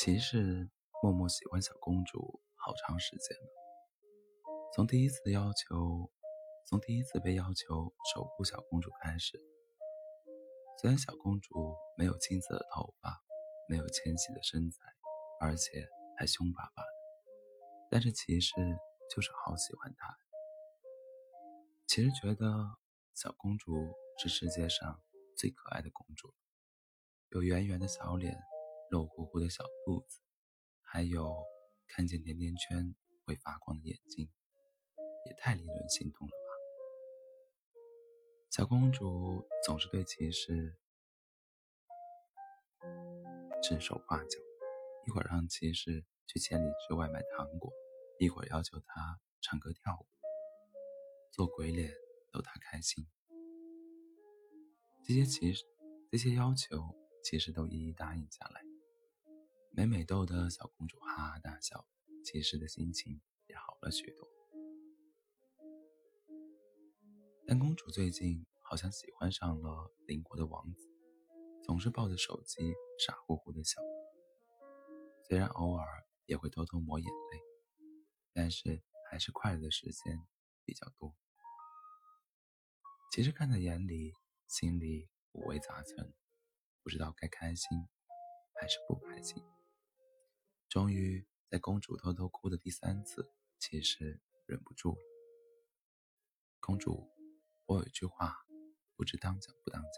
骑士默默喜欢小公主好长时间了，从第一次要求，从第一次被要求守护小公主开始。虽然小公主没有金色的头发，没有纤细的身材，而且还凶巴巴的，但是骑士就是好喜欢她。骑士觉得小公主是世界上最可爱的公主，有圆圆的小脸。肉乎乎的小肚子，还有看见甜甜圈会发光的眼睛，也太令人心动了吧！小公主总是对骑士指手画脚，一会儿让骑士去千里之外买糖果，一会儿要求他唱歌跳舞，做鬼脸逗他开心。这些骑士这些要求，骑士都一一答应下来。美美逗得小公主哈哈大笑，其实的心情也好了许多。但公主最近好像喜欢上了邻国的王子，总是抱着手机傻乎乎的笑。虽然偶尔也会偷偷抹眼泪，但是还是快乐的时间比较多。其实看在眼里，心里五味杂陈，不知道该开心还是不开心。终于在公主偷偷哭的第三次，骑士忍不住了。公主，我有一句话，不知当讲不当讲。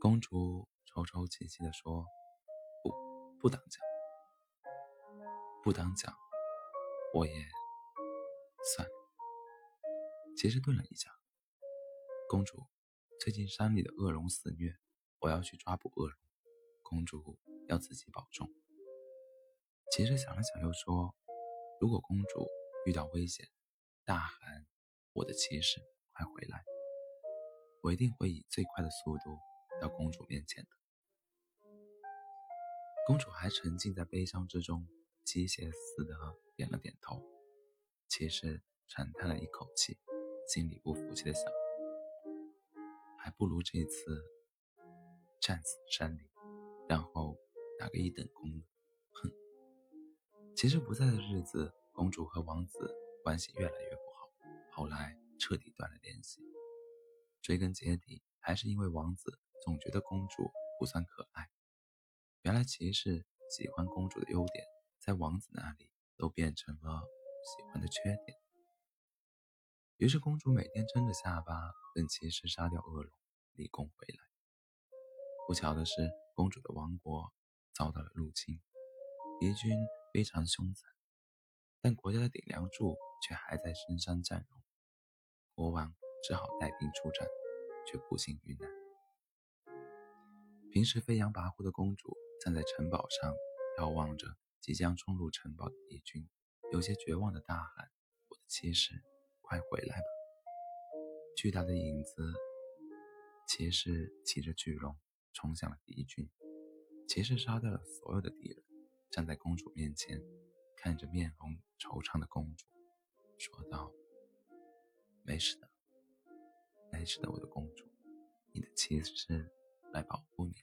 公主抽抽泣泣地说：“不，不当讲，不当讲，我也算了。”骑士顿了一下。公主，最近山里的恶龙肆虐，我要去抓捕恶龙，公主要自己保重。骑士想了想，又说：“如果公主遇到危险，大喊‘我的骑士，快回来’，我一定会以最快的速度到公主面前的。”公主还沉浸在悲伤之中，机械似的点了点头。骑士长叹了一口气，心里不服气的想：“还不如这一次战死山林，然后打个一等功呢。”骑士不在的日子，公主和王子关系越来越不好，后来彻底断了联系。追根结底，还是因为王子总觉得公主不算可爱。原来骑士喜欢公主的优点，在王子那里都变成了喜欢的缺点。于是公主每天撑着下巴等骑士杀掉恶龙，立功回来。不巧的是，公主的王国遭到了入侵，敌军。非常凶残，但国家的顶梁柱却还在深山战荣。国王只好带兵出战，却不幸遇难。平时飞扬跋扈的公主站在城堡上，遥望着即将冲入城堡的敌军，有些绝望地大喊：“我的骑士，快回来吧！”巨大的影子，骑士骑着巨龙冲向了敌军，骑士杀掉了所有的敌人。站在公主面前，看着面容惆怅的公主，说道：“没事的，没事的，我的公主，你的骑士来保护你。”